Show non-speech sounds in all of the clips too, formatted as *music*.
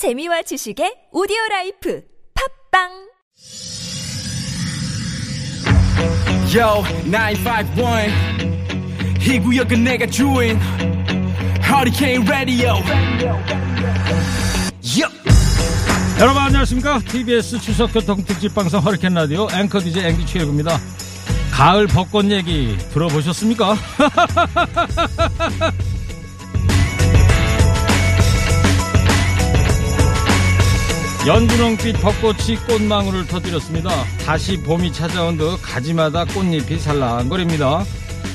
재미와 지식의 오디오 life 팝빵 Yo, 951. 이 구역은 내가 주인. Hurricane Radio. Yup. 여러분 안녕하십니까 TBS 추석 교통 특집 방송 허리케인 라디오 앵커 DJ 앵디 최일구입니다 가을 벚꽃 얘기 들어보셨습니까? *laughs* 연분홍빛 벚꽃이 꽃망울을 터뜨렸습니다. 다시 봄이 찾아온 듯 가지마다 꽃잎이 살랑거립니다.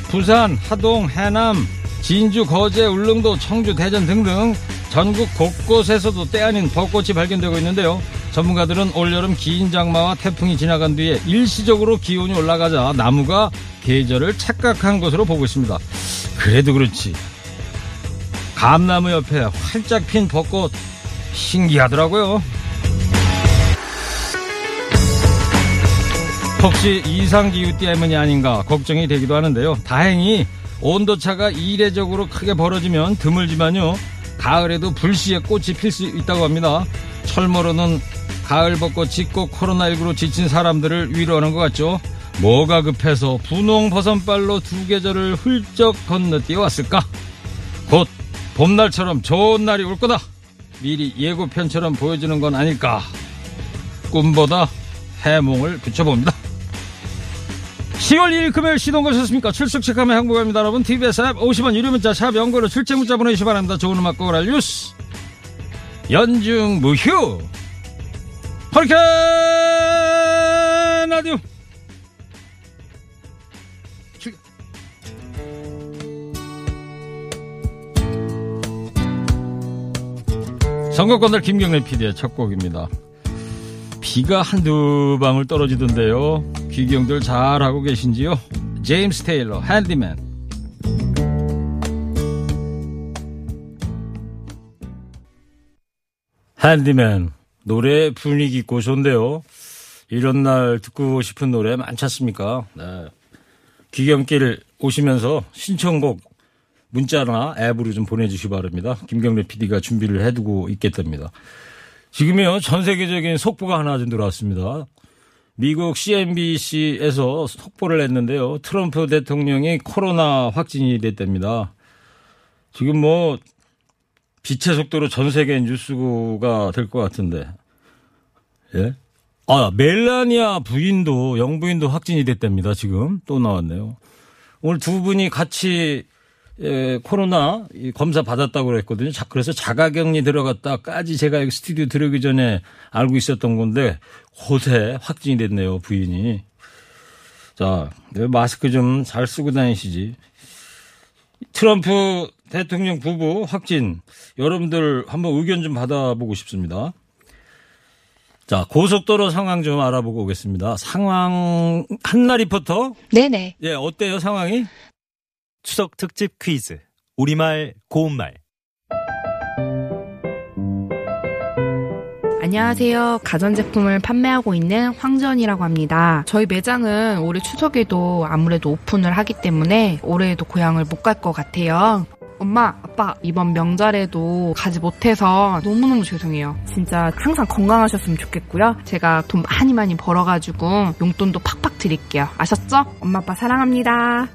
부산, 하동, 해남, 진주, 거제, 울릉도, 청주, 대전 등등 전국 곳곳에서도 때 아닌 벚꽃이 발견되고 있는데요. 전문가들은 올여름 긴 장마와 태풍이 지나간 뒤에 일시적으로 기온이 올라가자 나무가 계절을 착각한 것으로 보고 있습니다. 그래도 그렇지. 감나무 옆에 활짝 핀 벚꽃 신기하더라고요. 혹시 이상기후 때문이 아닌가 걱정이 되기도 하는데요. 다행히 온도차가 이례적으로 크게 벌어지면 드물지만요. 가을에도 불시에 꽃이 필 수 있다고 합니다. 철모로는 가을 벚꽃이 꼭 코로나19로 지친 사람들을 위로하는 것 같죠. 뭐가 급해서 분홍 버선발로 두 계절을 훌쩍 건너뛰어 왔을까? 곧 봄날처럼 좋은 날이 올 거다. 미리 예고편처럼 보여주는 건 아닐까? 꿈보다 해몽을 붙여봅니다. 10월 2일 금요일 시동 거셨습니까? 출석 체크하면 행복합니다. 여러분 TBS 앱 50원 유료 문자 샵 연구로 출첵 문자 보내주시기 바랍니다. 좋은 음악 꼬라 뉴스 연중 무휴 허리케인 라디오. 선거권들 김경래 PD의 첫 곡입니다. 비가 한두 방울 떨어지던데요. 귀경들 잘 하고 계신지요? 제임스 테일러, 핸디맨. 핸디맨. 노래 분위기 있고 좋은데요. 이런 날 듣고 싶은 노래 많지 않습니까? 네. 귀경길 오시면서 신청곡 문자나 앱으로 좀 보내주시기 바랍니다. 김경래 PD가 준비를 해두고 있겠답니다. 지금요, 전 세계적인 속보가 하나 좀 들어왔습니다. 미국 CNBC에서 속보를 냈는데요. 트럼프 대통령이 코로나 확진이 됐답니다. 지금 뭐, 빛의 속도로 전 세계 뉴스가 될 것 같은데. 예? 아, 멜라니아 부인도, 영부인도 확진이 됐답니다. 지금 또 나왔네요. 오늘 두 분이 같이 예, 코로나 검사 받았다고 그랬거든요. 자, 그래서 자가격리 들어갔다까지 제가 여기 스튜디오 들어오기 전에 알고 있었던 건데 호세 확진이 됐네요. 부인이. 자, 마스크 좀 잘 쓰고 다니시지. 트럼프 대통령 부부 확진. 여러분들 한번 의견 좀 받아보고 싶습니다. 자, 고속도로 상황 좀 알아보고 오겠습니다. 상황, 한나 리포터? 네네. 예, 어때요, 상황이? 추석 특집 퀴즈 우리말 고운말 안녕하세요. 가전제품을 판매하고 있는 황전이라고 합니다. 저희 매장은 올해 추석에도 아무래도 오픈을 하기 때문에 올해에도 고향을 못 갈 것 같아요. 엄마, 아빠, 이번 명절에도 가지 못해서 너무너무 죄송해요. 진짜 항상 건강하셨으면 좋겠고요. 제가 돈 많이 많이 벌어가지고 용돈도 팍팍 드릴게요. 아셨죠? 엄마, 아빠 사랑합니다.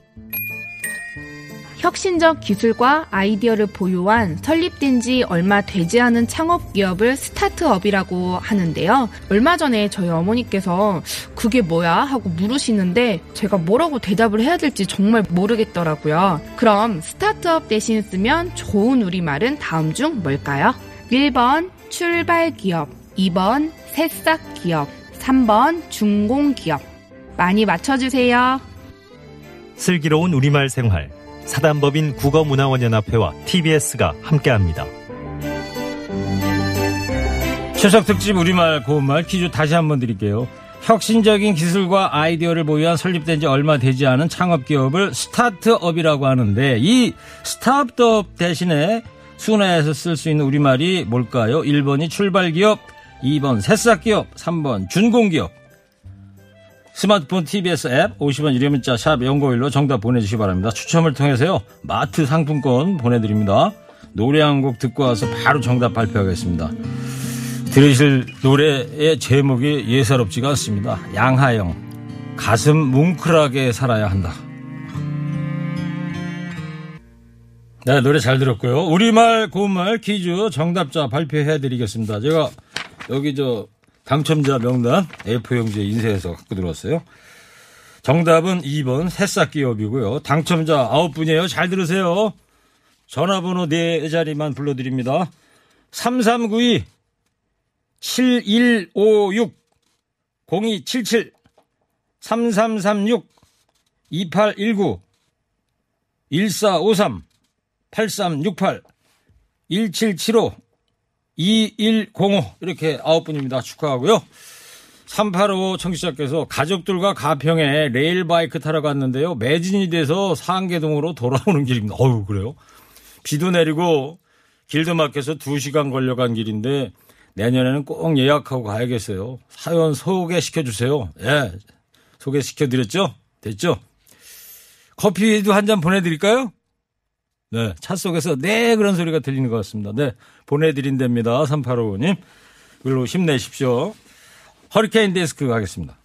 혁신적 기술과 아이디어를 보유한 설립된 지 얼마 되지 않은 창업 기업을 스타트업이라고 하는데요. 얼마 전에 저희 어머니께서 그게 뭐야 하고 물으시는데 제가 뭐라고 대답을 해야 될지 정말 모르겠더라고요. 그럼 스타트업 대신 쓰면 좋은 우리말은 다음 중 뭘까요? 1번 출발 기업, 2번 새싹 기업, 3번 중공 기업. 많이 맞춰주세요. 슬기로운 우리말 생활 사단법인 국어문화원연합회와 TBS가 함께합니다. 추석 특집 우리말 고운말 퀴즈 다시 한번 드릴게요. 혁신적인 기술과 아이디어를 보유한 설립된 지 얼마 되지 않은 창업 기업을 스타트업이라고 하는데 이 스타트업 대신에 순화해서 쓸 수 있는 우리말이 뭘까요? 1번이 출발 기업, 2번 새싹 기업, 3번 준공 기업. 스마트폰 TBS 앱 50원 유료 문자 샵 연고일로 정답 보내주시기 바랍니다. 추첨을 통해서요. 마트 상품권 보내드립니다. 노래 한 곡 듣고 와서 바로 정답 발표하겠습니다. 들으실 노래의 제목이 예사롭지가 않습니다. 양하영 가슴 뭉클하게 살아야 한다. 네, 노래 잘 들었고요. 우리말 고운말 퀴즈 정답자 발표해 드리겠습니다. 제가 여기 저 당첨자 명단 A4용지에 인쇄해서 갖고 들어왔어요. 정답은 2번 새싹기업이고요. 당첨자 9분이에요. 잘 들으세요. 전화번호 4자리만 불러드립니다. 3392 7156 0277 3336 2819 1453 8368 1775 2105 이렇게 아홉 분입니다. 축하하고요. 385 청취자께서 가족들과 가평에 레일바이크 타러 갔는데요. 매진이 돼서 상계동으로 돌아오는 길입니다. 어우 그래요? 비도 내리고 길도 막혀서 2시간 걸려간 길인데 내년에는 꼭 예약하고 가야겠어요. 사연 소개시켜 주세요. 예. 소개시켜 드렸죠? 됐죠? 커피도 한 잔 보내드릴까요? 네. 차 속에서 네 그런 소리가 들리는 것 같습니다. 네. 보내드린답니다. 3855님. 글로 힘내십시오. 허리케인 데스크 가겠습니다.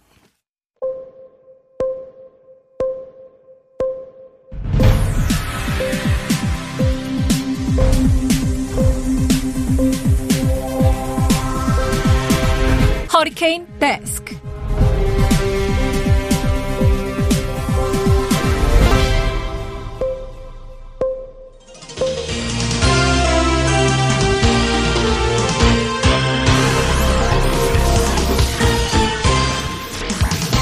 허리케인 데스크.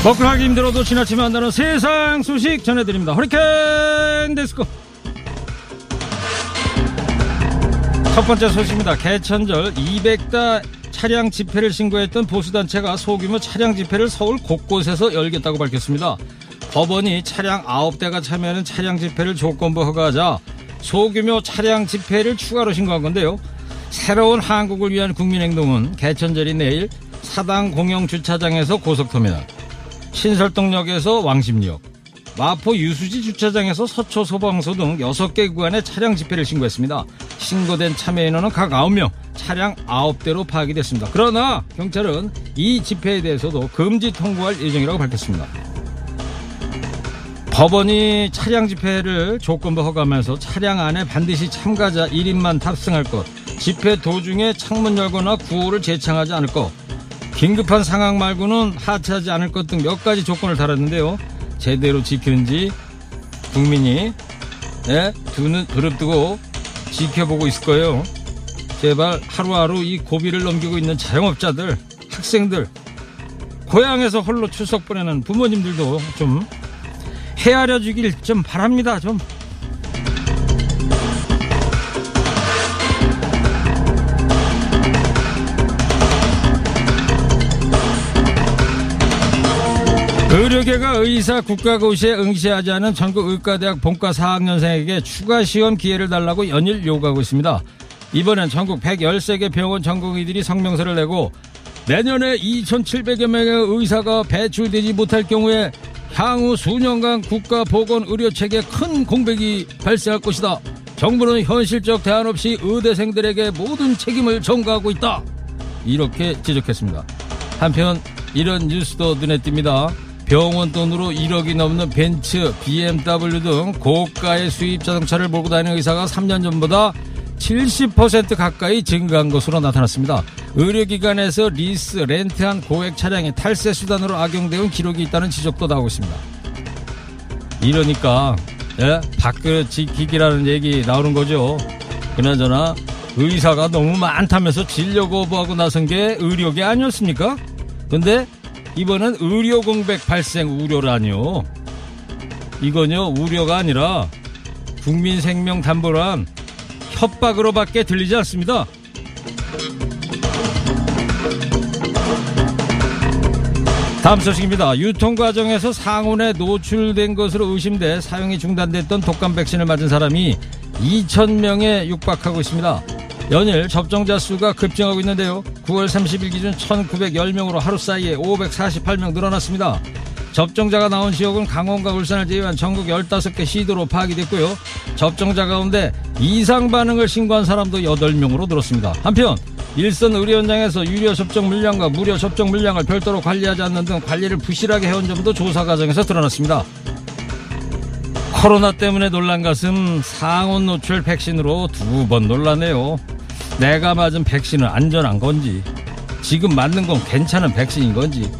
먹고 하기 힘들어도 지나치면 안다는 세상 소식 전해드립니다. 허리케인 데스크. 첫 번째 소식입니다. 개천절 200다 차량 집회를 신고했던 보수단체가 소규모 차량 집회를 서울 곳곳에서 열겠다고 밝혔습니다. 법원이 차량 9대가 참여하는 차량 집회를 조건부 허가하자 소규모 차량 집회를 추가로 신고한 건데요. 새로운 한국을 위한 국민행동은 개천절이 내일 사당 공영 주차장에서 고속터미널, 신설동역에서 왕십리역, 마포 유수지 주차장에서 서초 소방서 등 6개 구간의 차량 집회를 신고했습니다. 신고된 참여 인원은 각 9명, 차량 9대로 파악이 됐습니다. 그러나 경찰은 이 집회에 대해서도 금지 통보할 예정이라고 밝혔습니다. 법원이 차량 집회를 조건부 허가하면서 차량 안에 반드시 참가자 1인만 탑승할 것, 집회 도중에 창문 열거나 구호를 재창하지 않을 것, 긴급한 상황 말고는 하차하지 않을 것 등 몇 가지 조건을 달았는데요. 제대로 지키는지 국민이 예, 두눈 부릅뜨고 지켜보고 있을 거예요. 제발 하루하루 이 고비를 넘기고 있는 자영업자들, 학생들, 고향에서 홀로 추석 보내는 부모님들도 좀 헤아려 주길 좀 바랍니다. 좀. 의료계가 의사 국가고시에 응시하지 않은 전국 의과대학 본과 4학년생에게 추가 시험 기회를 달라고 연일 요구하고 있습니다. 이번엔 전국 113개 병원 전공의들이 성명서를 내고 내년에 2,700여 명의 의사가 배출되지 못할 경우에 향후 수년간 국가 보건 의료 체계에 큰 공백이 발생할 것이다. 정부는 현실적 대안 없이 의대생들에게 모든 책임을 전가하고 있다. 이렇게 지적했습니다. 한편 이런 뉴스도 눈에 띕니다. 병원 돈으로 1억이 넘는 벤츠, BMW 등 고가의 수입 자동차를 몰고 다니는 의사가 3년 전보다 70% 가까이 증가한 것으로 나타났습니다. 의료기관에서 리스, 렌트한 고액 차량이 탈세 수단으로 악용되는 기록이 있다는 지적도 나오고 있습니다. 이러니까 예? 밥그릇 지키기라는 얘기 나오는 거죠. 그나저나 의사가 너무 많다면서 진료 거부하고 나선 게 의료계 아니었습니까? 근데 이번엔 의료 공백 발생 우려라뇨. 이건요 우려가 아니라 국민 생명 담보란 협박으로밖에 들리지 않습니다. 다음 소식입니다. 유통 과정에서 상온에 노출된 것으로 의심돼 사용이 중단됐던 독감 백신을 맞은 사람이 2,000명에 육박하고 있습니다. 연일 접종자 수가 급증하고 있는데요. 9월 30일 기준 1,910명으로 하루 사이에 548명 늘어났습니다. 접종자가 나온 지역은 강원과 울산을 제외한 전국 15개 시도로 파악이 됐고요. 접종자 가운데 이상 반응을 신고한 사람도 8명으로 늘었습니다. 한편 일선 의료 현장에서 유료 접종 물량과 무료 접종 물량을 별도로 관리하지 않는 등 관리를 부실하게 해온 점도 조사 과정에서 드러났습니다. 코로나 때문에 놀란 것은 상온 노출 백신으로 두 번 놀라네요. 내가 맞은 백신은 안전한 건지, 지금 맞는 건 괜찮은 백신인 건지,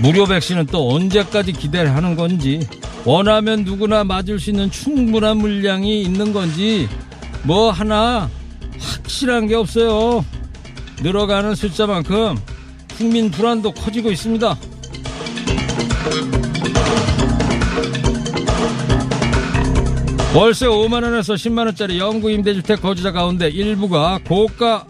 무료 백신은 또 언제까지 기대를 하는 건지, 원하면 누구나 맞을 수 있는 충분한 물량이 있는 건지, 뭐 하나 확실한 게 없어요. 늘어가는 숫자만큼 국민 불안도 커지고 있습니다. 월세 5만원에서 10만원짜리 영구 임대주택 거주자 가운데 일부가 고가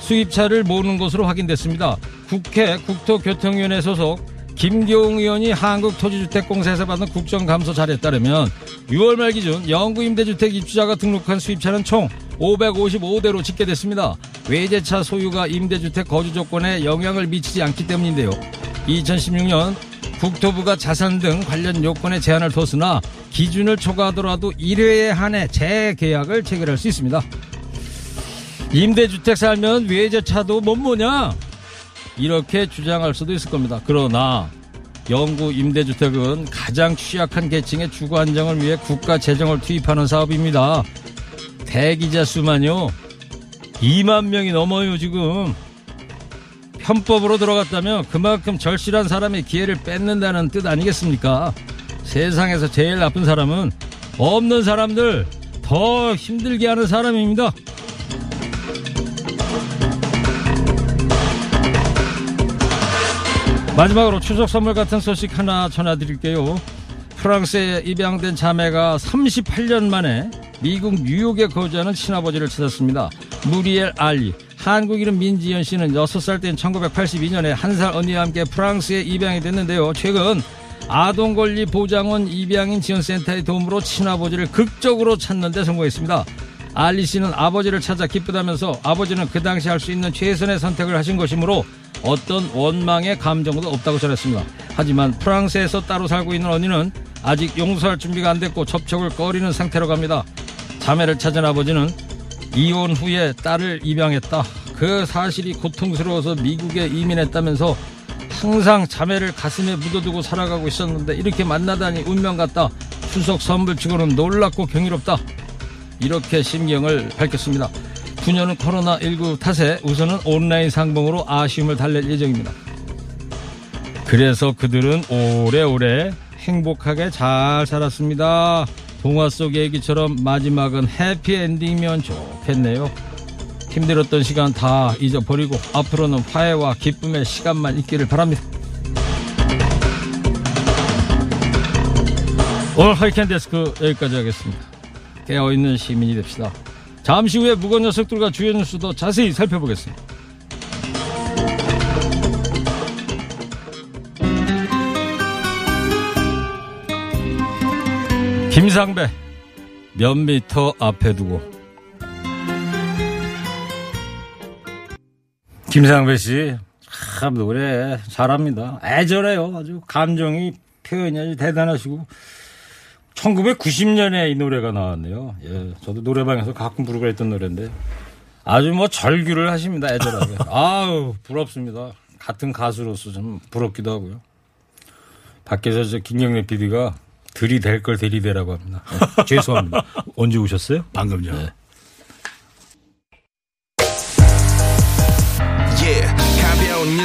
수입차를 모으는 것으로 확인됐습니다. 국회 국토교통위원회 소속 김교웅 의원이 한국토지주택공사에서 받은 국정감사 자료에 따르면 6월 말 기준 영구 임대주택 입주자가 등록한 수입차는 총 555대로 집계됐습니다. 외제차 소유가 임대주택 거주 조건에 영향을 미치지 않기 때문인데요. 2016년 국토부가 자산 등 관련 요건에 제한을 뒀으나 기준을 초과하더라도 1회에 한해 재계약을 체결할 수 있습니다. 임대주택 살면 외제차도 못 뭐냐? 이렇게 주장할 수도 있을 겁니다. 그러나 영구 임대주택은 가장 취약한 계층의 주거 안정을 위해 국가 재정을 투입하는 사업입니다. 대기자 수만요 2만 명이 넘어요 지금 편법으로 들어갔다면 그만큼 절실한 사람의 기회를 뺏는다는 뜻 아니겠습니까? 세상에서 제일 나쁜 사람은 없는 사람들 더 힘들게 하는 사람입니다. 마지막으로 추석 선물 같은 소식 하나 전해드릴게요. 프랑스에 입양된 자매가 38년 만에 미국 뉴욕에 거주하는 친아버지를 찾았습니다. 무리엘 알리. 한국 이름 민지연 씨는 6살 땐 1982년에 한 살 언니와 함께 프랑스에 입양이 됐는데요. 최근 아동권리 보장원 입양인 지원센터의 도움으로 친아버지를 극적으로 찾는 데 성공했습니다. 알리 씨는 아버지를 찾아 기쁘다면서 아버지는 그 당시 할 수 있는 최선의 선택을 하신 것이므로 어떤 원망의 감정도 없다고 전했습니다. 하지만 프랑스에서 따로 살고 있는 언니는 아직 용서할 준비가 안 됐고 접촉을 꺼리는 상태로 갑니다. 자매를 찾은 아버지는 이혼 후에 딸을 입양했다. 그 사실이 고통스러워서 미국에 이민했다면서 항상 자매를 가슴에 묻어두고 살아가고 있었는데 이렇게 만나다니 운명 같다. 추석 선물 치고는 놀랍고 경이롭다. 이렇게 심경을 밝혔습니다. 부녀는 코로나19 탓에 우선은 온라인 상봉으로 아쉬움을 달랠 예정입니다. 그래서 그들은 오래오래 행복하게 잘 살았습니다. 동화 속 얘기처럼 마지막은 해피엔딩이면 좋겠네요. 힘들었던 시간 다 잊어버리고 앞으로는 화해와 기쁨의 시간만 있기를 바랍니다. 오늘 하이캔 데스크 여기까지 하겠습니다. 깨어있는 시민이 됩시다. 잠시 후에 무거운 녀석들과 주요 뉴스도 자세히 살펴보겠습니다. 김상배 몇 미터 앞에 두고 김상배 씨 참 노래 잘합니다. 애절해요. 아주 감정이 표현이 아주 대단하시고 1990년에 이 노래가 나왔네요. 예, 저도 노래방에서 가끔 부르고 했던 노래인데 아주 뭐 절규를 하십니다. 애절하게. *laughs* 아우 부럽습니다. 같은 가수로서 좀 부럽기도 하고요. 밖에서 저 김경래 PD가 들이댈 걸 들이대라고 합니다. 네, 죄송합니다. *laughs* 언제 오셨어요? 방금요. 네.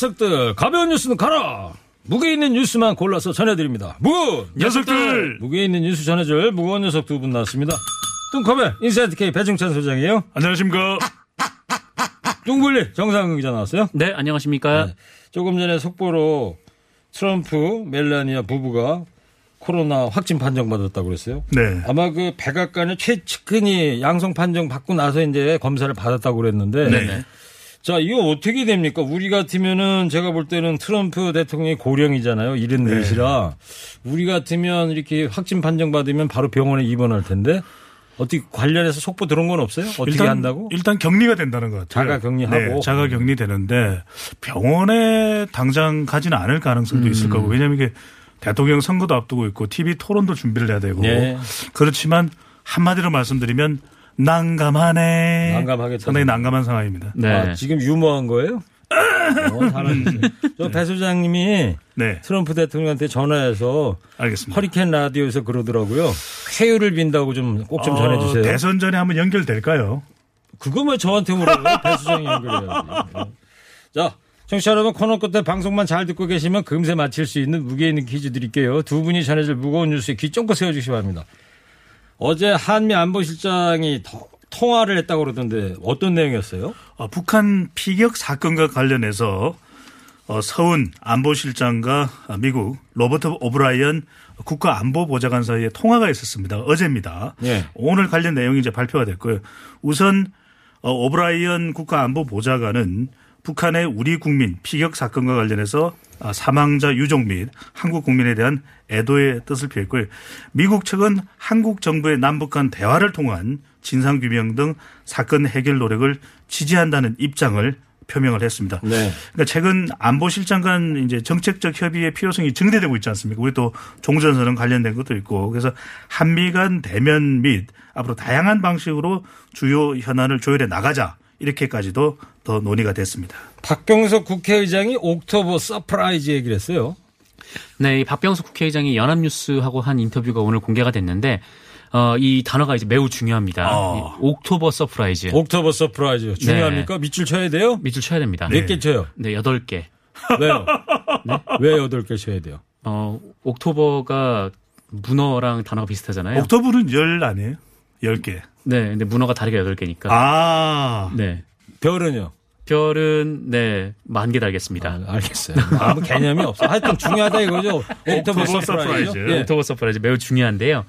녀석들 가벼운 뉴스는 가라. 무게 있는 뉴스만 골라서 전해드립니다. 무거운 녀석들! 무게 있는 뉴스 전해줄 무거운 녀석 두 분 나왔습니다. 뚱커벨 인사이트 K 배중찬 소장이에요. 안녕하십니까. 뚱블리 정상근 기자 나왔어요. 네, 안녕하십니까. 네. 조금 전에 속보로 트럼프 멜라니아 부부가 코로나 확진 판정 받았다고 그랬어요. 네. 아마 그 백악관의 최측근이 양성 판정 받고 나서 이제 검사를 받았다고 그랬는데 네. 자, 이거 어떻게 됩니까? 우리 같으면은 제가 볼 때는 트럼프 대통령이 고령이잖아요. 74이라. 우리 같으면 이렇게 확진 판정 받으면 바로 병원에 입원할 텐데 어떻게 관련해서 속보 들은 건 없어요? 어떻게 한다고? 일단 격리가 된다는 것 같아요. 자가 격리하고? 네, 자가 격리 되는데 병원에 당장 가지는 않을 가능성도 음. 있을 거고 왜냐하면 이게 대통령 선거도 앞두고 있고 TV 토론도 준비를 해야 되고 네. 그렇지만 한마디로 말씀드리면 난감하네. 난감하겠다. 상당히 난감한 상황입니다. 네. 아, 지금 유머한 거예요? 어, 잘하셨어요. 저배 소장님이 네, 트럼프 대통령한테 전화해서 알겠습니다. 허리케인 라디오에서 그러더라고요. 쾌유를 빈다고 좀 꼭좀 어, 전해주세요. 대선 전에 한번 연결될까요? 그거 왜 저한테 물어요? *laughs* 배수정이 연결해야지. 자, 청취자 여러분 코너 끝에 방송만 잘 듣고 계시면 금세 맞힐 수 있는 무게 있는 퀴즈 드릴게요. 두 분이 전해질 무거운 뉴스에 귀 쫑긋 세워주시기 바랍니다. 어제 한미 안보실장이 더- 통화를 했다고 그러던데 어떤 내용이었어요? 어, 북한 피격 사건과 관련해서 어, 서훈 안보실장과 어, 미국 로버트 오브라이언 국가안보보좌관 사이에 통화가 있었습니다. 어제입니다. 예. 오늘 관련 내용이 이제 발표가 됐고요. 우선 어, 오브라이언 국가안보보좌관은 북한의 우리 국민 피격 사건과 관련해서 아, 사망자 유족 및 한국 국민에 대한 애도의 뜻을 표했고요. 미국 측은 한국 정부의 남북 간 대화를 통한 진상 규명 등 사건 해결 노력을 지지한다는 입장을 표명을 했습니다. 네. 그러니까 최근 안보실장 간 이제 정책적 협의의 필요성이 증대되고 있지 않습니까? 우리 또 종전선언 관련된 것도 있고 그래서 한미 간 대면 및 앞으로 다양한 방식으로 주요 현안을 조율해 나가자 이렇게까지도 더 논의가 됐습니다. 박병석 국회의장이 옥토버 surprise 얘기를 했어요. 네, 이 박병석 국회의장이 연합뉴스하고 한 인터뷰가 오늘 공개가 됐는데 어, 이 단어가 이제 매우 중요합니다. 어. 이 October surprise. October surprise 중요합니까? 밑줄 쳐야 돼요? 밑줄 쳐야 됩니다. 몇개 쳐요? 네, 여덟 개. *laughs* 왜요? 왜 여덟 개 쳐야 돼요? 어, October가 문어랑 단어가 비슷하잖아요. October는 열 아니에요? 열 개. 네, 근데 문어가 다리가 여덟 개니까. 아. 네. 별은요? 별은 네, 만 개 달겠습니다. 아, 알겠어요. 아무 개념이 없어. 하여튼 중요하다 이거죠. October October surprise. October surprise 매우 중요한데요.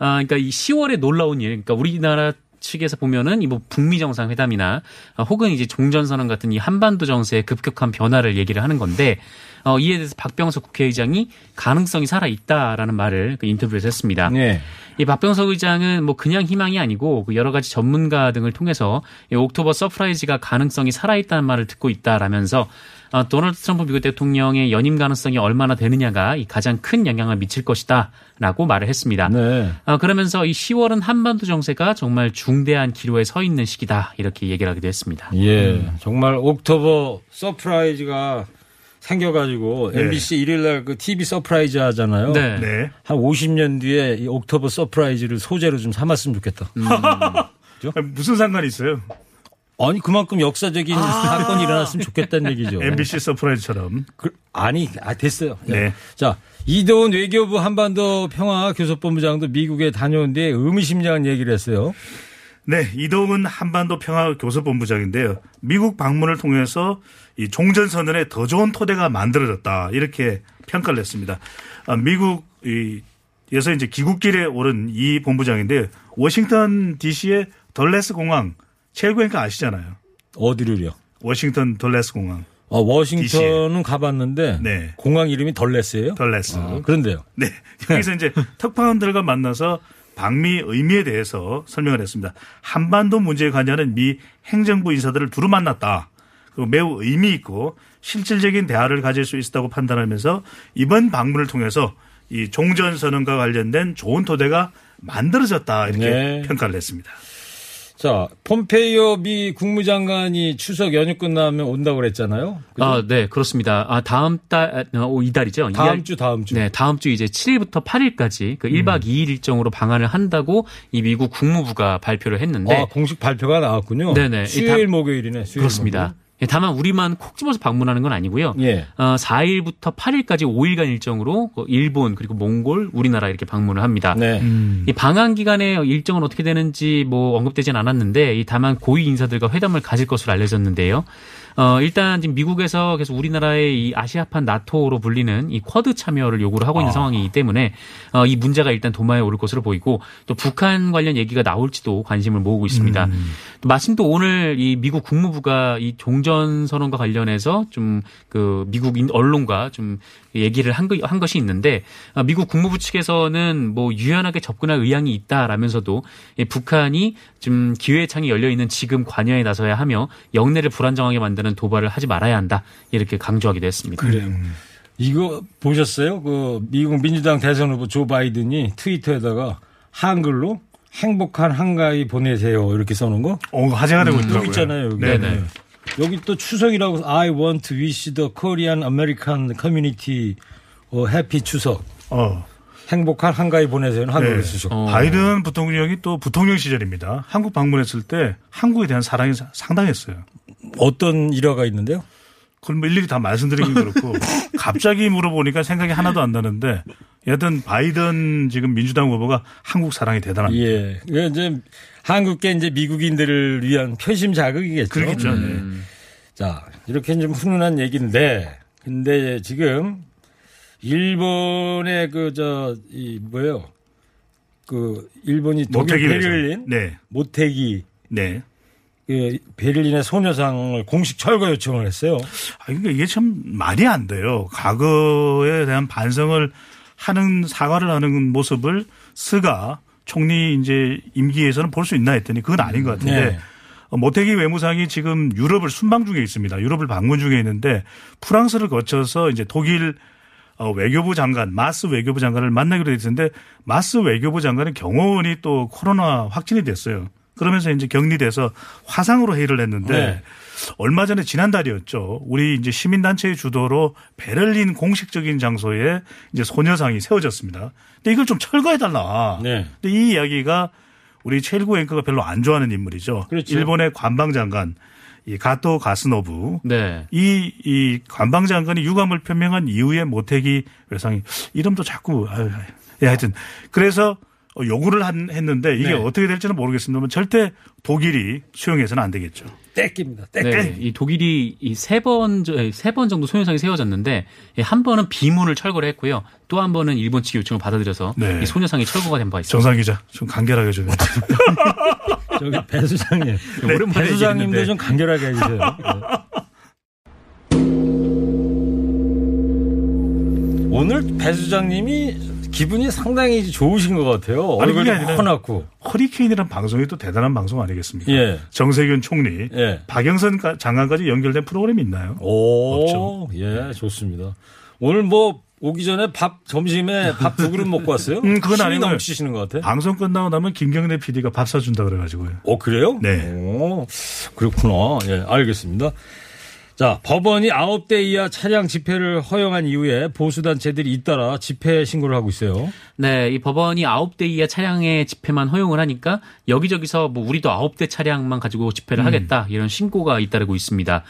아, 그러니까 이 10월에 놀라운 일, 그러니까 우리나라 측에서 보면은 이뭐 북미 정상회담이나 아, 혹은 이제 종전선언 같은 이 한반도 정세의 급격한 변화를 얘기를 하는 건데 어, 이에 대해서 박병석 국회의장이 가능성이 살아 있다라는 말을 그 인터뷰에서 했습니다. 네. 이 박병석 의장은 뭐 그냥 희망이 아니고 그 여러 가지 전문가 등을 통해서 이 October surprise가 가능성이 살아 있다는 말을 듣고 있다라면서 어, 도널드 트럼프 미국 대통령의 연임 가능성이 얼마나 되느냐가 이 가장 큰 영향을 미칠 것이다라고 말을 했습니다. 네. 어, 그러면서 이 10월은 한반도 정세가 정말 중대한 기로에 서 있는 시기다 이렇게 얘기를 하기도 했습니다. 예. 정말 October surprise가 생겨가지고 네. MBC 일요일날 그 TV 서프라이즈 하잖아요. 네. 네. 한 50년 뒤에 이 October surprise를 소재로 좀 삼았으면 좋겠다. *laughs* 아니, 무슨 상관이 있어요? 아니 그만큼 역사적인 사건이 일어났으면 좋겠다는 얘기죠. MBC 서프라이즈처럼. 그, 아니, 아, 됐어요. 네. 자, 이도훈 외교부 한반도 평화 교섭본부장도 미국에 다녀온 뒤에 의미심장한 얘기를 했어요. 네, 이도훈 한반도 평화 교섭본부장인데요. 미국 방문을 통해서 이 종전선언에 더 좋은 토대가 만들어졌다 이렇게 평가를 했습니다. 아, 미국 에서 이제 귀국길에 오른 이 본부장인데 워싱턴 D.C.의 덜레스 공항 최고니까 아시잖아요. 어디를요? 워싱턴 덜레스 공항. 어, 워싱턴은 가봤는데 네. 공항 이름이 덜레스예요? 덜레스. 아, 그런데요. 네. *laughs* 여기서 이제 특파원들과 만나서 방미 의미에 대해서 설명을 했습니다. 한반도 문제에 관여하는 미 행정부 인사들을 두루 만났다. 그리고 매우 의미 있고 실질적인 대화를 가질 수 있었다고 판단하면서 이번 방문을 통해서 이 종전 선언과 관련된 좋은 토대가 만들어졌다 이렇게 네. 평가를 했습니다. 자, 폼페이오 미 국무장관이 추석 연휴 끝나면 온다고 그랬잖아요. 그죠? 아, 네, 그렇습니다. 아, 다음 달, 어, 이달이죠. 다음 이달- 주, 다음 주. 네, 다음 주 이제 7일부터 8일까지 그 1박 2일 일정으로 방한을 한다고 이 미국 국무부가 발표를 했는데 아, 공식 발표가 나왔군요. 네네. 수요일, 이 다- 목요일이네. 수요일, 그렇습니다. 예, 다만 우리만 콕 집어서 방문하는 건 아니고요. 예. 어, 4일부터 8일까지 5일간 일정으로 그 일본 그리고 몽골, 우리나라 이렇게 방문을 합니다. 네. 이 방한 기간에 일정은 어떻게 되는지 뭐 언급되진 않았는데 이 다만 고위 인사들과 회담을 가질 것으로 알려졌는데요. 어, 일단 지금 미국에서 계속 우리나라의 이 아시아판 나토로 불리는 이 쿼드 참여를 요구를 하고 있는 상황이기 때문에 어, 이 문제가 일단 도마에 오를 것으로 보이고 또 북한 관련 얘기가 나올지도 관심을 모으고 있습니다. 또 마침 또 오늘 이 미국 국무부가 이 종전 선언과 관련해서 좀 그 미국 인- 언론과 좀 얘기를 한, 거, 한 것이 있는데 아, 미국 국무부 측에서는 뭐 유연하게 접근할 의향이 있다라면서도 이 북한이 좀 기회의 창이 열려 있는 지금 관여에 나서야 하며 영내를 불안정하게 만드는 도발을 하지 말아야 한다 이렇게 강조하기도 했습니다. 그래요. 이거 보셨어요? 그 미국 민주당 대선 후보 조 바이든이 트위터에다가 한글로 행복한 한가위 보내세요 이렇게 써놓은 거 어, 화제가 되고 여기 있더라고요. 있잖아요. 여기. 네네. 여기 또 추석이라고 I want to wish the Korean American community a happy 추석. 어. 행복한 한가위 보내세요는 한글로 네. 쓰셨고. 어. 바이든 부통령이 또 부통령 시절입니다. 한국 방문했을 때 한국에 대한 사랑이 사- 상당했어요. 어떤 일화가 있는데요? 그걸 뭐 일일이 다 말씀드리긴 그렇고 *laughs* 갑자기 물어보니까 생각이 하나도 안 나는데 여하튼 바이든 지금 민주당 후보가 한국 사랑이 대단합니다. 예. 이게 이제 한국계 이제 미국인들을 위한 표심 자극이겠죠. 그러겠죠. 네. 네. 자, 이렇게 좀 훈훈한 얘기인데, 근데 지금 일본의 그, 저, 이, 뭐예요? 그, 일본이 독일 베를린? 네. 모태기, 네. 그 베를린의 소녀상을 공식 철거 요청을 했어요. 아, 그러니까 이게 참 말이 안 돼요. 과거에 대한 반성을 하는 사과를 하는 모습을 스가 총리 이제 임기에서는 볼 수 있나 했더니 그건 아닌 것 같은데 네. 어, 모태기 외무상이 지금 유럽을 순방 중에 있습니다. 유럽을 방문 중에 있는데 프랑스를 거쳐서 이제 독일 어, 외교부 장관, 마스 외교부 장관을 만나기로 했는데 마스 외교부 장관은 경호원이 또 코로나 확진이 됐어요. 그러면서 이제 격리돼서 화상으로 회의를 했는데 네. 얼마 전에 지난달이었죠. 우리 이제 시민단체의 주도로 베를린 공식적인 장소에 이제 소녀상이 세워졌습니다. 근데 이걸 좀 철거해달라. 네. 근데 이 이야기가 우리 최일구 앵커가 별로 안 좋아하는 인물이죠. 그렇죠. 일본의 관방장관 이 가토 가스노부 네. 이, 이 관방장관이 유감을 표명한 이후에 모태기 외상이 이름도 자꾸, 아유, 아유. 예, 하여튼. 그래서 어, 요구를 한, 했는데 이게 네. 어떻게 될지는 모르겠습니다만 절대 독일이 수용해서는 안 되겠죠. 떼깁니다. 떼. 네, 이 독일이 이세 번, 세 번 정도 소녀상이 세워졌는데, 이한 번은 비문을 철거를 했고요. 또 한 번은 일본 측의 요청을 받아들여서 네. 이 소녀상이 철거가 된 바 있습니다. 정상 기자 좀 간결하게 좀. 해주세요. *laughs* 저기 배 수장님. 오랜만에 배 수장님도. 좀 간결하게 해주세요. *laughs* 네. 오늘 배 수장님이 기분이 상당히 좋으신 것 같아요. 아니, 얼굴이 커놨고. 허리케인이란 방송이 또 대단한 방송 아니겠습니까? 예. 정세균 총리, 예. 박영선 가- 장관까지 연결된 프로그램이 있나요? 오, 예, 좋습니다. 오늘 뭐 오기 전에 밥 점심에 밥 두 그릇 먹고 왔어요? 음, 그건 힘이 아니고요. 넘치시는 것 같아. 방송 끝나고 나면 김경래 PD가 밥 사준다 그래가지고요. 어 그래요? 네. 오, 그렇구나. 예, 알겠습니다. 자, 법원이 아홉 대 이하 차량 집회를 허용한 이후에 보수단체들이 잇따라 집회 신고를 하고 있어요. 네, 이 법원이 아홉 대 이하 차량의 집회만 허용을 하니까 여기저기서 뭐 우리도 아홉 대 차량만 가지고 집회를 하겠다 이런 신고가 잇따르고 있습니다.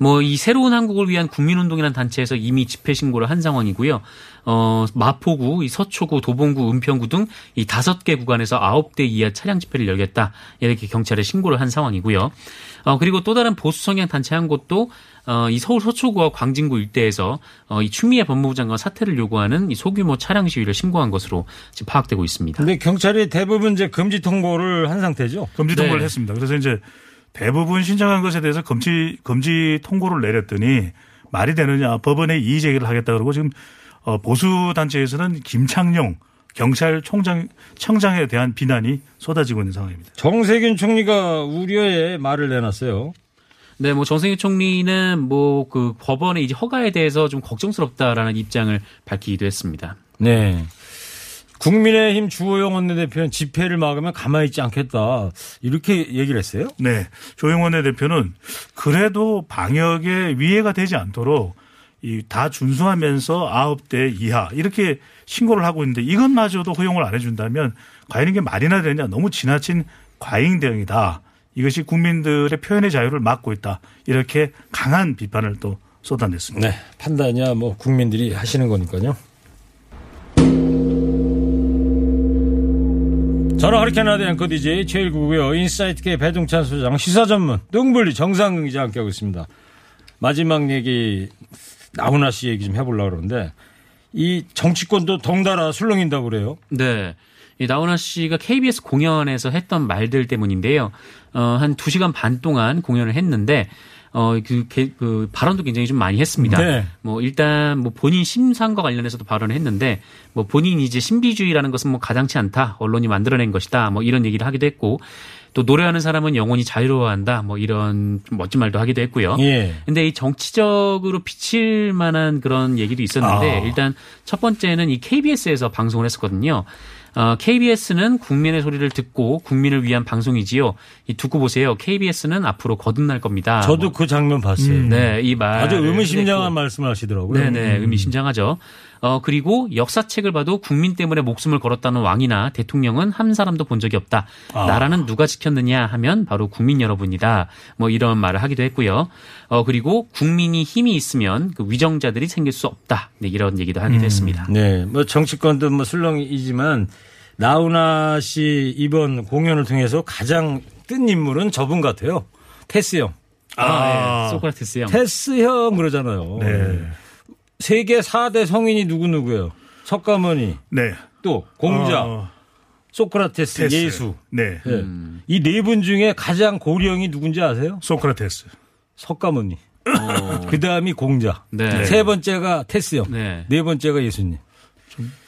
뭐 이 새로운 한국을 위한 국민운동이라는 단체에서 이미 집회 신고를 한 상황이고요. 어, 마포구, 이 서초구, 도봉구, 은평구 등 이 다섯 개 구간에서 아홉 대 이하 차량 집회를 열겠다 이렇게 경찰에 신고를 한 상황이고요. 어, 그리고 또 다른 보수 성향 단체 한 곳도 어, 이 서울 서초구와 광진구 일대에서 어, 이 추미애 법무부 장관 사퇴를 요구하는 이 소규모 차량 시위를 신고한 것으로 지금 파악되고 있습니다. 근데 경찰이 대부분 이제 금지 통보를 한 상태죠. 금지 통보를 네. 했습니다. 그래서 이제 대부분 신청한 것에 대해서 금지 금지 통고를 내렸더니 말이 되느냐 법원에 이의 제기를 하겠다 그러고 지금 어, 보수 단체에서는 김창룡 경찰총장 청장에 대한 비난이 쏟아지고 있는 상황입니다. 정세균 총리가 우려의 말을 내놨어요. 네, 뭐 정세균 총리는 뭐 그 법원의 이제 허가에 대해서 좀 걱정스럽다라는 입장을 밝히기도 했습니다. 네. 국민의힘 주호영 원내대표는 집회를 막으면 가만히 있지 않겠다. 이렇게 얘기를 했어요. 네. 조영원 대표는 그래도 방역에 위해가 되지 않도록 이 다 준수하면서 아홉 대 이하 이렇게 신고를 하고 있는데 이것마저도 허용을 안 해준다면 과연 이게 말이나 되냐 너무 지나친 과잉 대응이다. 이것이 국민들의 표현의 자유를 막고 있다. 이렇게 강한 비판을 또 쏟아냈습니다. 네. 판단이야 뭐 국민들이 하시는 거니까요. 저는 허리케인 라디오 앵커 DJ 최일구고요. 인사이트계 배동찬 소장 시사 전문 뚱블리 정상근 기자 함께하고 있습니다. 마지막 얘기 나훈아 씨 얘기 좀 해보려고 그러는데 이 정치권도 덩달아 술렁인다고 그래요. 네. 이 나훈아 씨가 KBS 공연에서 했던 말들 때문인데요. 어, 한 2시간 반 동안 공연을 했는데 어그 그 발언도 굉장히 좀 많이 했습니다. 네. 뭐 일단 뭐 본인 심상과 관련해서도 발언을 했는데 뭐 본인이 이제 신비주의라는 것은 뭐 가당치 않다. 언론이 만들어낸 것이다. 뭐 이런 얘기를 하기도 했고 또 노래하는 사람은 영원히 자유로워한다. 뭐 이런 좀 멋진 말도 하기도 했고요. 예. 근데 이 정치적으로 비칠 만한 그런 얘기도 있었는데 아. 일단 첫 번째는 이 KBS에서 방송을 했었거든요. 어, KBS는 국민의 소리를 듣고 국민을 위한 방송이지요. 이 듣고 보세요. KBS는 앞으로 거듭날 겁니다. 저도 뭐, 그 장면 봤어요. 네, 이 말. 아주 의미심장한 말씀을 하시더라고요. 네네, 음. 의미심장하죠. 어, 그리고 역사책을 봐도 국민 때문에 목숨을 걸었다는 왕이나 대통령은 한 사람도 본 적이 없다. 아. 나라는 누가 지켰느냐 하면 바로 국민 여러분이다. 뭐 이런 말을 하기도 했고요. 어, 그리고 국민이 힘이 있으면 그 위정자들이 생길 수 없다. 네, 이런 얘기도 하기도 했습니다. 네, 뭐 정치권도 뭐 술렁이지만 나훈아 씨 이번 공연을 통해서 가장 뜬 인물은 저분 같아요. 테스 형. 아, 예. 소크라테스 형. 테스 형 그러잖아요. 네. 세계 4대 성인이 누구누구예요? 석가모니, 네. 또 공자, 어, 소크라테스, 테스. 예수. 네. 이네 분 중에 가장 고령이 누군지 아세요? 소크라테스. 석가모니. *laughs* 그 다음이 공자. 어. 네. 세 번째가 테스 형. 네. 네 번째가 예수님.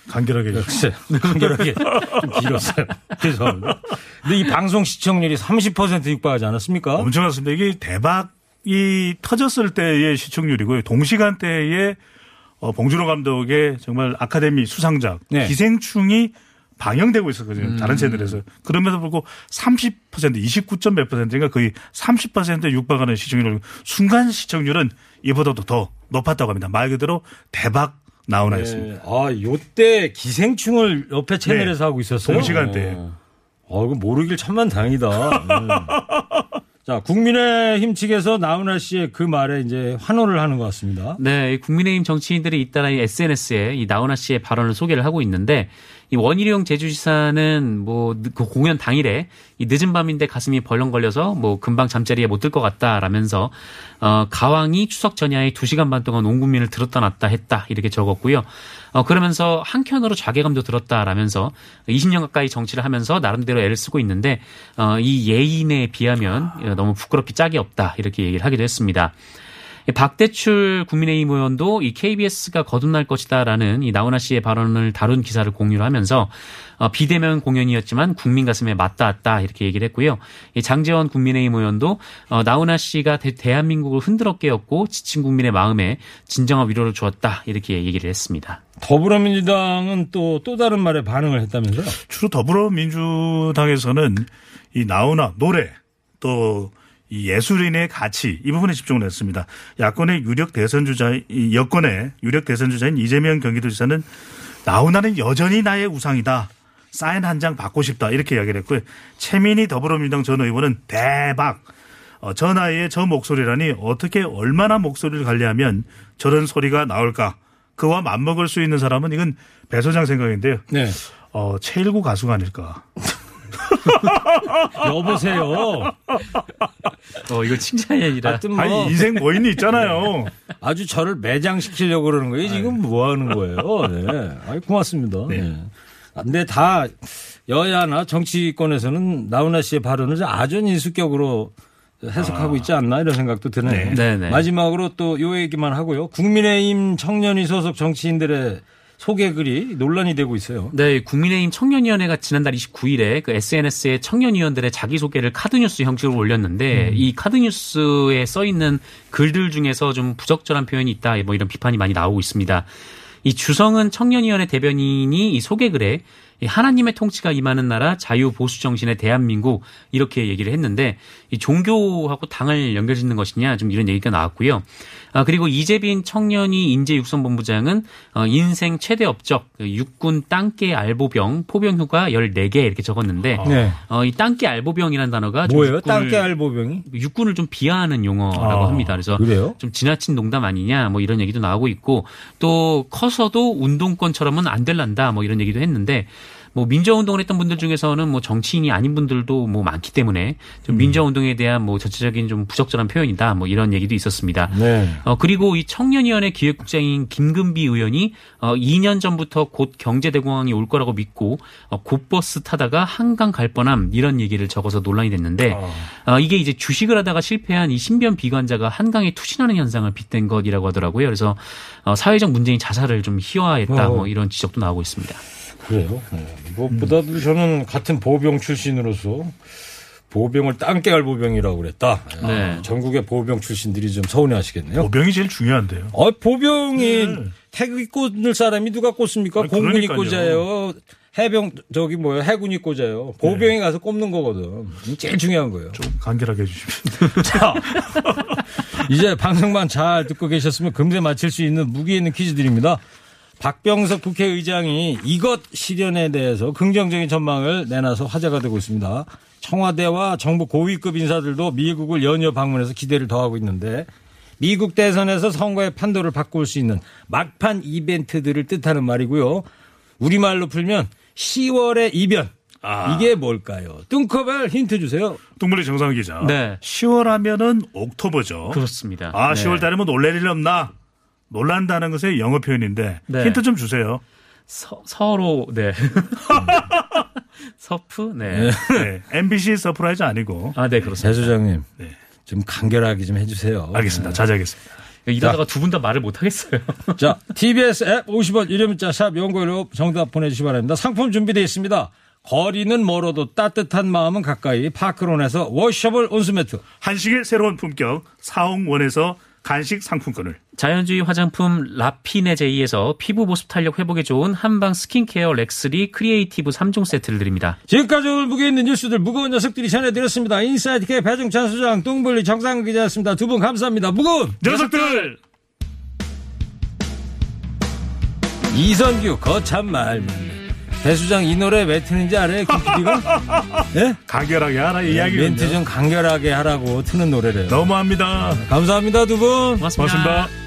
간결하게. 글쎄요. 간결하게 *laughs* 좀 길었어요. 죄송합니다. 근데 이 방송 시청률이 30% 육박하지 않았습니까? 엄청났습니다. 이게 대박이 터졌을 때의 시청률이고요. 동시간대에 어, 봉준호 감독의 정말 아카데미 수상작 네. 기생충이 방영되고 있었거든요. 다른 채널에서. 그럼에도 불구하고 30% 29. 몇 퍼센트인가 거의 30%에 육박하는 시청률을 순간 시청률은 이보다도 더 높았다고 합니다. 말 그대로 대박 나오나였습니다. 네. 아, 요때 기생충을 옆에 채널에서 네. 하고 있었어요? 동시간대에. 어, 이거 모르길 천만 다행이다. 음. *laughs* 자, 국민의힘 측에서 나훈아 씨의 그 말에 이제 환호를 하는 것 같습니다. 네, 이 국민의힘 정치인들이 잇따라 이 SNS에 이 나훈아 씨의 발언을 소개를 하고 있는데 이 원희룡 제주지사는 뭐 그 공연 당일에 이 늦은 밤인데 가슴이 벌렁 걸려서 뭐 금방 잠자리에 못 들 것 같다라면서 어 가왕이 추석 전야에 2시간 반 동안 온 국민을 들었다 놨다 했다 이렇게 적었고요. 어 그러면서 한켠으로 자괴감도 들었다라면서 20년 가까이 정치를 하면서 나름대로 애를 쓰고 있는데 어 이 예인에 비하면 너무 부끄럽기 짝이 없다 이렇게 얘기를 하기도 했습니다. 박대출 국민의힘 의원도 이 KBS가 거듭날 것이다라는 이 나훈아 씨의 발언을 다룬 기사를 공유를 하면서 어, 비대면 공연이었지만 국민 가슴에 맞닿았다 이렇게 얘기를 했고요. 이 장재원 국민의힘 의원도 어, 나훈아 씨가 대, 한민국을 흔들어 깨었고 지친 국민의 마음에 진정한 위로를 주었다 이렇게 얘기를 했습니다. 더불어민주당은 또, 또 다른 말에 반응을 했다면서요? 주로 더불어민주당에서는 이 나오나 노래 또 이 예술인의 가치 이 부분에 집중을 했습니다. 야권의 유력 대선 주자 이 여권의 유력 대선 주자인 이재명 경기도지사는 나오나는 여전히 나의 우상이다. 사인 한 장 받고 싶다 이렇게 이야기를 했고요. 최민희 더불어민주당 전 의원은 대박. 어, 저 나이에 저 목소리라니 어떻게 얼마나 목소리를 관리하면 저런 소리가 나올까. 그와 맞먹을 수 있는 사람은 이건 배 소장 생각인데요. 네. 어, 최일구 가수가 아닐까. *laughs* 여보세요. 어 이거 칭찬이 아니라 하여튼 뭐 아니, 인생 뭐 있니 있잖아요. *laughs* 아주 저를 매장시키려고 그러는 거예요. 지금 뭐 하는 거예요? 네. 아이, 고맙습니다. 네. 아, 근데 다 여야나 정치권에서는 나훈아 씨의 발언을 아주 인수격으로 해석하고 있지 않나 이런 생각도 드네요. 네. 네네. 마지막으로 또 요 얘기만 하고요. 국민의힘 청년위 소속 정치인들의 소개 글이 논란이 되고 있어요. 네, 국민의힘 청년위원회가 지난달 29일에 그 SNS에 청년위원들의 자기소개를 카드뉴스 형식으로 올렸는데 이 카드뉴스에 써 있는 글들 중에서 좀 부적절한 표현이 있다, 뭐 이런 비판이 많이 나오고 있습니다. 이 주성은 청년위원회 대변인이 이 소개글에 이 하나님의 통치가 임하는 나라 자유 보수 정신의 대한민국 이렇게 얘기를 했는데 이 종교하고 당을 연결짓는 것이냐 좀 이런 얘기가 나왔고요. 아 그리고 이재빈 청년위 인재 육성 본부장은 어, 인생 최대 업적 그 육군 땅개 알보병 포병 휴가 14개 이렇게 적었는데 네. 어, 이 땅개 알보병이라는 단어가 좀 뭐예요? 육군을- 땅깨 알보병이? 육군을 좀 비하하는 용어라고 아, 합니다. 그래서 그래요? 좀 지나친 농담 아니냐 뭐 이런 얘기도 나오고 있고 또 커서도 운동권처럼은 안 될란다 뭐 이런 얘기도 했는데 뭐 민주화 운동을 했던 분들 중에서는 뭐 정치인이 아닌 분들도 뭐 많기 때문에 좀 민주화 운동에 대한 뭐 전체적인 좀 부적절한 표현이다 뭐 이런 얘기도 있었습니다. 네. 어, 그리고 이 청년위원회 기획국장인 김금비 의원이 어, 2년 전부터 곧 경제 대공황이 올 거라고 믿고 어, 곧버스 타다가 한강 갈 뻔함 이런 얘기를 적어서 논란이 됐는데 어, 이게 이제 주식을 하다가 실패한 이 신변 비관자가 한강에 투신하는 현상을 빗댄 것이라고 하더라고요. 그래서 어, 사회적 문제인 자살을 좀 희화했다 어. 뭐 이런 지적도 나오고 있습니다. 그래요. 네. 무엇보다도 저는 같은 보병 출신으로서 보병을 땅깨갈 보병이라고 그랬다. 네. 전국의 보병 출신들이 좀 서운해 하시겠네요. 보병이 제일 중요한데요. 어, 보병이 네. 태극기 꽂을 사람이 누가 꽂습니까? 아니, 공군이. 꽂아요. 해병 저기 뭐야 해군이 꽂아요. 보병이 가서 꼽는 거거든. 제일 중요한 거예요. 좀 간결하게 해주십시오. *laughs* 자, 이제 방송만 잘 듣고 계셨으면 금세 맞힐 수 있는 무게 있는 퀴즈들입니다. 박병석 국회의장이 이것 실현에 대해서 긍정적인 전망을 내놔서 화제가 되고 있습니다. 청와대와 정부 고위급 인사들도 미국을 연이어 방문해서 기대를 더하고 있는데 미국 대선에서 선거의 판도를 바꿀 수 있는 막판 이벤트들을 뜻하는 말이고요. 우리말로 풀면 10월의 이변. 아. 이게 뭘까요? 뚱커벨 힌트 주세요. 동물의 정상 기자. 네. 10월 하면은 옥토버죠. 그렇습니다. 아, 네. 10월 달에 뭐 놀랄 일 없나? 놀란다는 것의 영어 표현인데 네. 힌트 좀 주세요. 서, 서로 네. *laughs* 서프 네. 네. MBC 서프라이즈 아니고. 아, 네, 그렇습니다. 배 소장님. 네. 좀 간결하게 좀 해주세요. 알겠습니다. 자제하겠습니다. 이러다가 두 분 다 말을 못 하겠어요. *laughs* 자, TBS 앱 50원 유료 문자 샵 연구로 정답 보내주시기 바랍니다. 상품 준비되어 있습니다. 거리는 멀어도 따뜻한 마음은 가까이 파크론에서 washable 온수매트 한식의 새로운 품격 사홍원에서 간식 상품권을 자연주의 화장품 라피네 제이에서 피부 보습 탄력 회복에 좋은 한방 스킨케어 렉스리 크리에이티브 3종 세트를 드립니다. 지금까지 오늘 무게 있는 뉴스들 무거운 녀석들이 전해드렸습니다. 인사이트 K 배종찬 소장 뚱블리 정상근 기자였습니다. 두 분 감사합니다. 무거운 녀석들 이선규 거참 말만 배 소장 이 노래 왜 트는지 알아요? 김PD가? *laughs* 예? 간결하게 하라 이야기 멘트 좀 간결하게 하라고 트는 노래래요. 너무합니다. 감사합니다 두 분. 고맙습니다. 고맙습니다.